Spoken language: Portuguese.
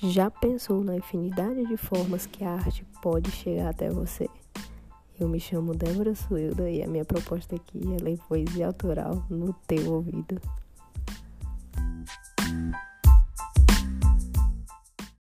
Já pensou na infinidade de formas que a arte pode chegar até você? Eu me chamo Débora Suilda e a minha proposta aqui é ler poesia autoral no teu ouvido.